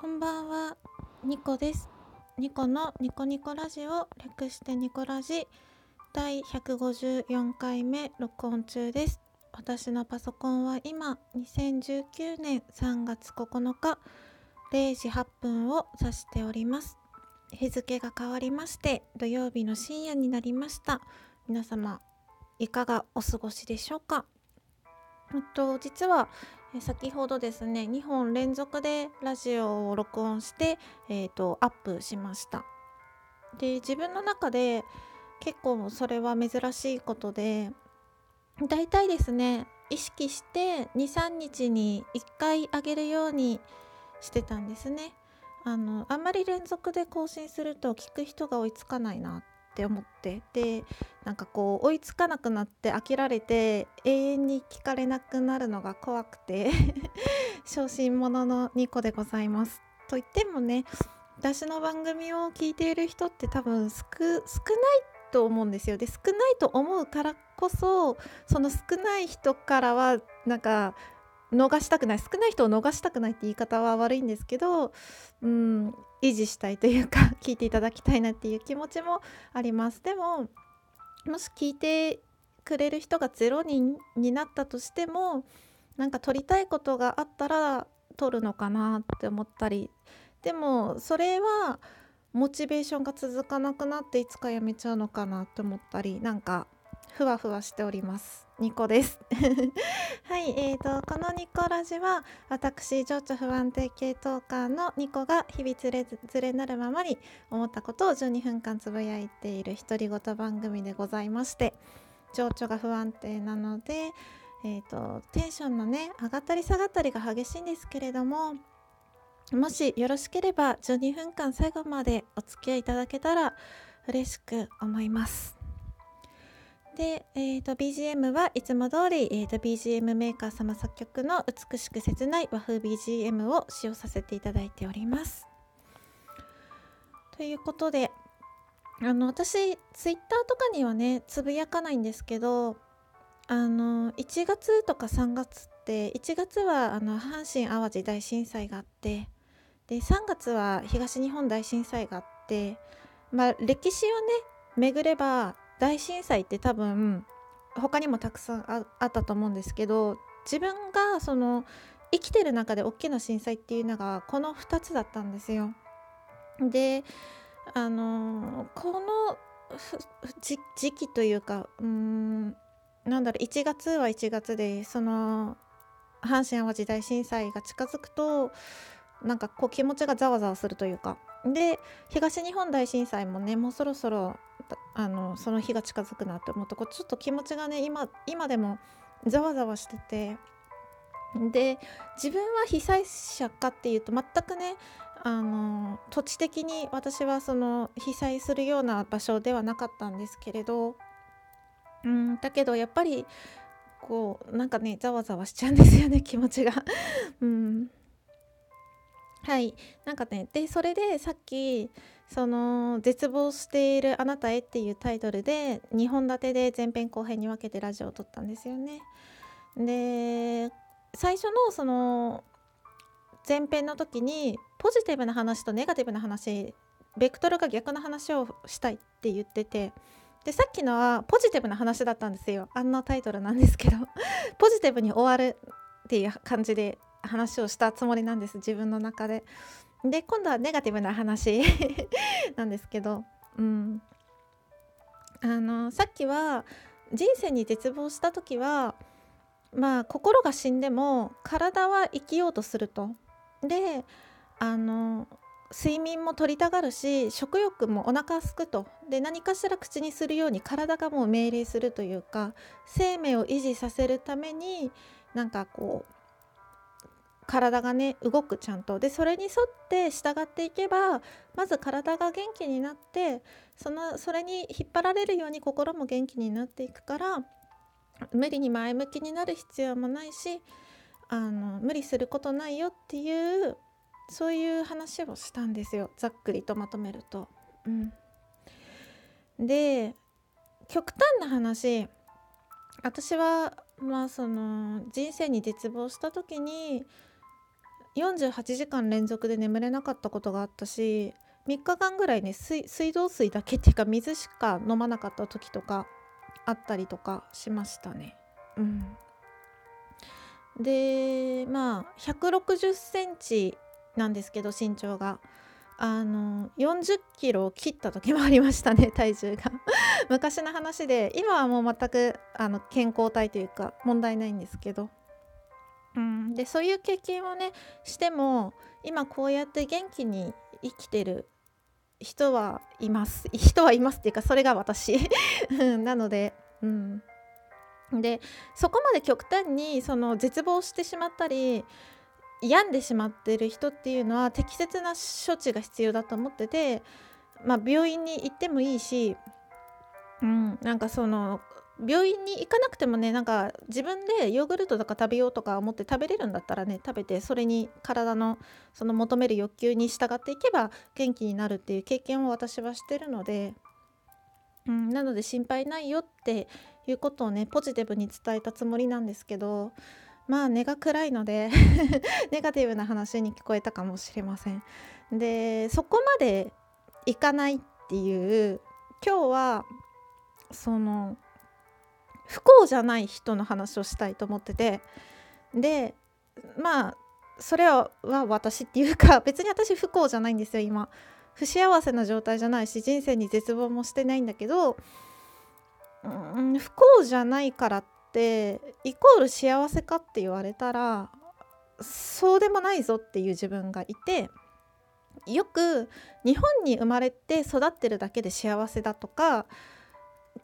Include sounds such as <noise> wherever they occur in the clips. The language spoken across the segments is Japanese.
こんばんは、ニコです。ニコのニコニコラジオ略してニコラジ第154回目録音中です。私のパソコンは今2019年3月9日0時8分を指しております。日付が変わりまして土曜日の深夜になりました。皆様いかがお過ごしでしょうか？えっと実はえ先ほどですね2本連続でラジオを録音して、えー、とアップしました。で自分の中で結構それは珍しいことでだいたいですね意識して23日に1回あげるようにしてたんですね。あのあんまり連続で更新すると聞く人が追いつかないなっって思ってでなんかこう追いつかなくなって飽きられて永遠に聞かれなくなるのが怖くて <laughs> 小心者の2個でございます。と言ってもね私の番組を聞いている人って多分少少ないと思うんですよ。で少ないと思うからこそその少ない人からはなんか逃したくない少ない人を逃したくないって言い方は悪いんですけど、うん、維持したいというか <laughs> 聞いていただきたいなっていう気持ちもありますでももし聞いてくれる人が0人になったとしてもなんか撮りたいことがあったら撮るのかなって思ったりでもそれはモチベーションが続かなくなっていつかやめちゃうのかなって思ったりなんかふわふわしております。ニコです。<laughs> はい、えーと、このニコラジは私情緒不安定系トーカーのニコが日々つれずれなるままに思ったことを12分間つぶやいている独り言番組でございまして情緒が不安定なので、えーと、テンションのね上がったり下がったりが激しいんですけれどももしよろしければ12分間最後までお付き合いいただけたら嬉しく思います。で、えーと、BGM はいつも通り、えーと、BGM メーカー様作曲の美しく切ない和風 BGM を使用させていただいております。ということであの私ツイッターとかにはねつぶやかないんですけどあの1月とか3月って1月はあの阪神・淡路大震災があってで3月は東日本大震災があってまあ歴史をね巡れば大震災って多分他にもたくさんあったと思うんですけど自分がその生きてる中で大きな震災っていうのがこの2つだったんですよ。であのこの時期というかうんなんだろう1月は1月でその阪神・淡路大震災が近づくとなんかこう気持ちがざわざわするというかで東日本大震災もねもうそろそろあのその日が近づくなって思うとこうちょっと気持ちがね今今でもざわざわしてて。で自分は被災者かっていうと全くねあの土地的に私はその被災するような場所ではなかったんですけれど。うんだけどやっぱりこうなんかねざわざわしちゃうんですよね <laughs> 気持ちが。うん。はい。なんかねでそれでさっきその絶望しているあなたへっていうタイトルで2本立てで前編後編に分けてラジオを撮ったんですよね。で最初のその前編の時にポジティブな話とネガティブな話ベクトルが逆の話をしたいって言っててでさっきのはポジティブな話だったんですよあんなタイトルなんですけど <laughs> ポジティブに終わるっていう感じで話をしたつもりなんです自分の中で。で今度はネガティブな話 <laughs> なんですけど、うん、あのさっきは人生に絶望した時はまあ心が死んでも体は生きようとすると。であの睡眠も取りたがるし食欲もお腹すくとで何かしら口にするように体がもう命令するというか生命を維持させるためになんかこう体がね動くちゃんと。でそれに沿って従っていけばまず体が元気になってそのそれに引っ張られるように心も元気になっていくから無理に前向きになる必要もないしあの無理することないよっていうそういう話をしたんですよ。ざっくりとまとめると。うん、で極端な話。私はまあその人生に絶望した時に48時間連続で眠れなかったことがあったし3日間ぐらいね水道水だけっていうか水しか飲まなかった時とかあったりとかしましたね。うん、でまあ160センチなんですけど身長が。あの40キロを切った時もありましたね <laughs> 体重が <laughs> 昔の話で今はもう全くあの健康体というか問題ないんですけど、うん、でそういう経験をねしても今こうやって元気に生きてる人はいます。<laughs> 人はいますっていうかそれが私。<laughs> なので、うん、でそこまで極端にその絶望してしまったり病んでしまってる人っていうのは適切な処置が必要だと思ってて、まあ、病院に行ってもいいし、うん、なんかその病院に行かなくてもねなんか自分でヨーグルトとか食べようとか思って食べれるんだったらね食べてそれに体のその求める欲求に従っていけば元気になるっていう経験を私はしてるので、うん、なので心配ないよっていうことをねポジティブに伝えたつもりなんですけどまあ根が暗いので <laughs> ネガティブな話に聞こえたかもしれません。でそこまでいかないっていう今日はその不幸じゃない人の話をしたいと思ってて。でまあそれは私っていうか <laughs> 別に私不幸じゃないんですよ今。不幸せな状態じゃないし人生に絶望もしてないんだけど、うん、不幸じゃないからっってイコール幸せかって言われたらそうでもないぞっていう自分がいてよく日本に生まれて育ってるだけで幸せだとか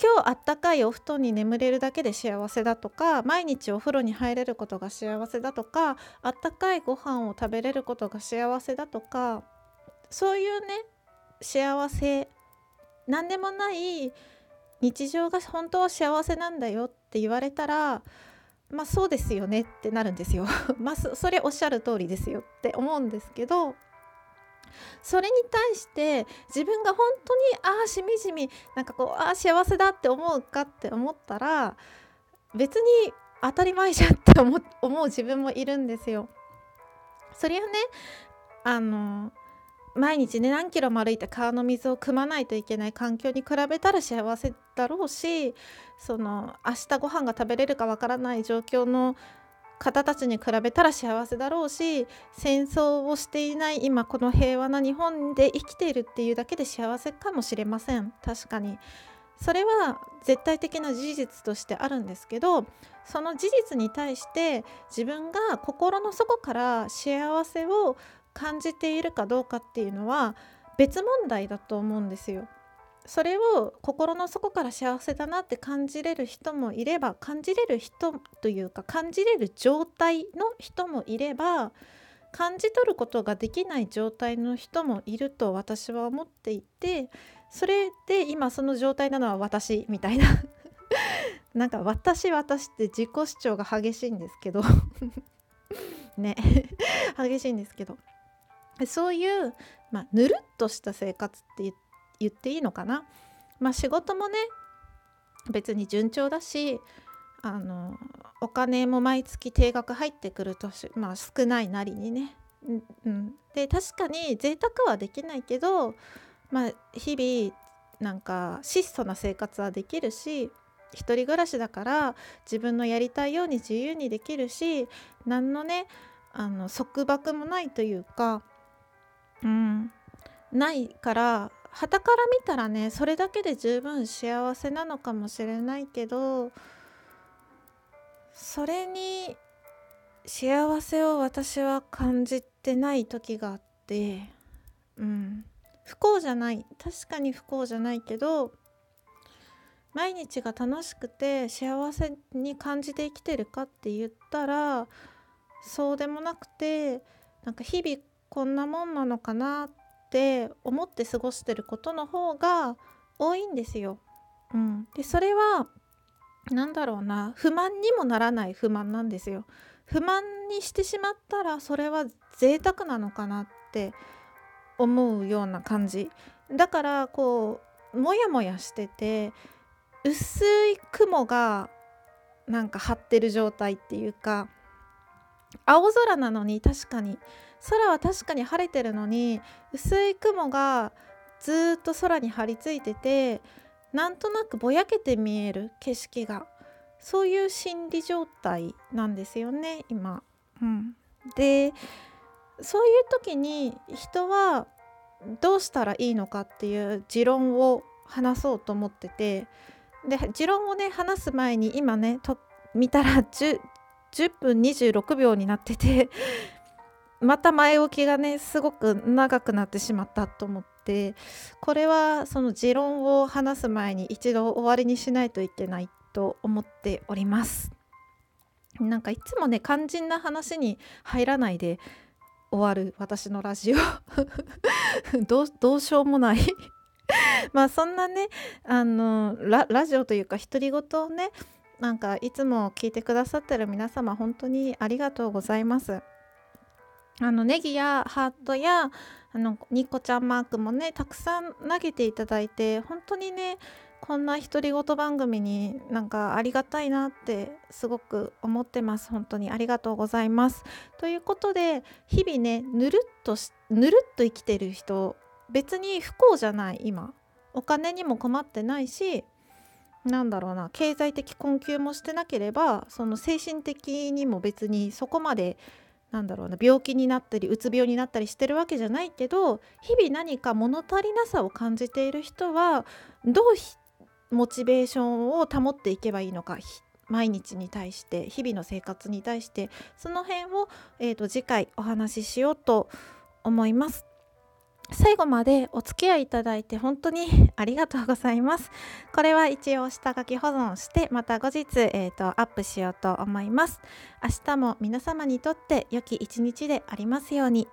今日あったかいお布団に眠れるだけで幸せだとか毎日お風呂に入れることが幸せだとかあったかいご飯を食べれることが幸せだとかそういうね幸せ何でもない日常が本当は幸せなんだよって言われたらまあそうですよねってなるんですよ。<laughs> まあそれおっしゃる通りですよって思うんですけどそれに対して自分が本当にああしみじみなんかこうああ幸せだって思うかって思ったら別に当たり前じゃんって思う自分もいるんですよ。それはねあの毎日ね何キロも歩いて川の水を汲まないといけない環境に比べたら幸せだろうしその明日ご飯が食べれるかわからない状況の方たちに比べたら幸せだろうし戦争をしていない今この平和な日本で生きているっていうだけで幸せかもしれません確かにそれは絶対的な事実としてあるんですけどその事実に対して自分が心の底から幸せを感じているかどうかっていうのは別問題だと思うんですよ。それを心の底から幸せだなって感じれる人もいれば感じれる人というか感じれる状態の人もいれば感じ取ることができない状態の人もいると私は思っていてそれで今その状態なのは私みたいな。<laughs> なんか私私って自己主張が激しいんですけど。<laughs> ね。<laughs> 激しいんですけど。そういう、まあ、ぬるっとした生活って言っ言っていいのかな、まあ、仕事もね別に順調だしあのお金も毎月定額入ってくる年、まあ、少ないなりにね、うん、で確かに贅沢はできないけど、まあ、日々なんか質素な生活はできるし一人暮らしだから自分のやりたいように自由にできるし何のねあの束縛もないというかうん、ないから旗から見たらねそれだけで十分幸せなのかもしれないけどそれに幸せを私は感じてない時があってうん。不幸じゃない。確かに不幸じゃないけど毎日が楽しくて幸せに感じて生きてるかって言ったらそうでもなくてなんか日々こんなもんなのかなってって思って過ごしてることの方が多いんですよ。うん、でそれは何だろうな不満にもならない不満なんですよ。不満にしてしまったらそれは贅沢なのかなって思うような感じだからこうモヤモヤしてて薄い雲がなんか張ってる状態っていうか青空なのに確かに空は確かに晴れてるのに薄い雲がずっと空に張り付いててなんとなくぼやけて見える景色がそういう心理状態なんですよね今。うん、でそういう時に人はどうしたらいいのかっていう持論を話そうと思っててで持論をね話す前に今ねと見たら 10, 10分26秒になっててまた前置きがねすごく長くなってしまったと思ってこれはその持論を話す前に一度終わりにしないといけないと思っております。なんかいつもね肝心な話に入らないで終わる私のラジオ。<laughs> どうどうしようもない。<laughs> まあそんなねあのラジオというか独り言をねなんかいつも聞いてくださってる皆様本当にありがとうございます。あのネギやハートやあのニコちゃんマークもねたくさん投げていただいて本当にねこんな独り言番組になんかありがたいなってすごく思ってます。本当にありがとうございます。ということで日々ねぬるっとぬるっと生きてる人別に不幸じゃない今。お金にも困ってないしなんだろうな経済的困窮もしてなければその精神的にも別にそこまでなんだろうな病気になったりうつ病になったりしてるわけじゃないけど日々何か物足りなさを感じている人はどうモチベーションを保っていけばいいのか毎日に対して日々の生活に対してその辺を、えーと次回お話ししようと思います。最後までお付き合いいただいて本当にありがとうございます。<laughs> これは一応下書き保存してまた後日、えーと、アップしようと思います。明日も皆様にとって良き一日でありますように。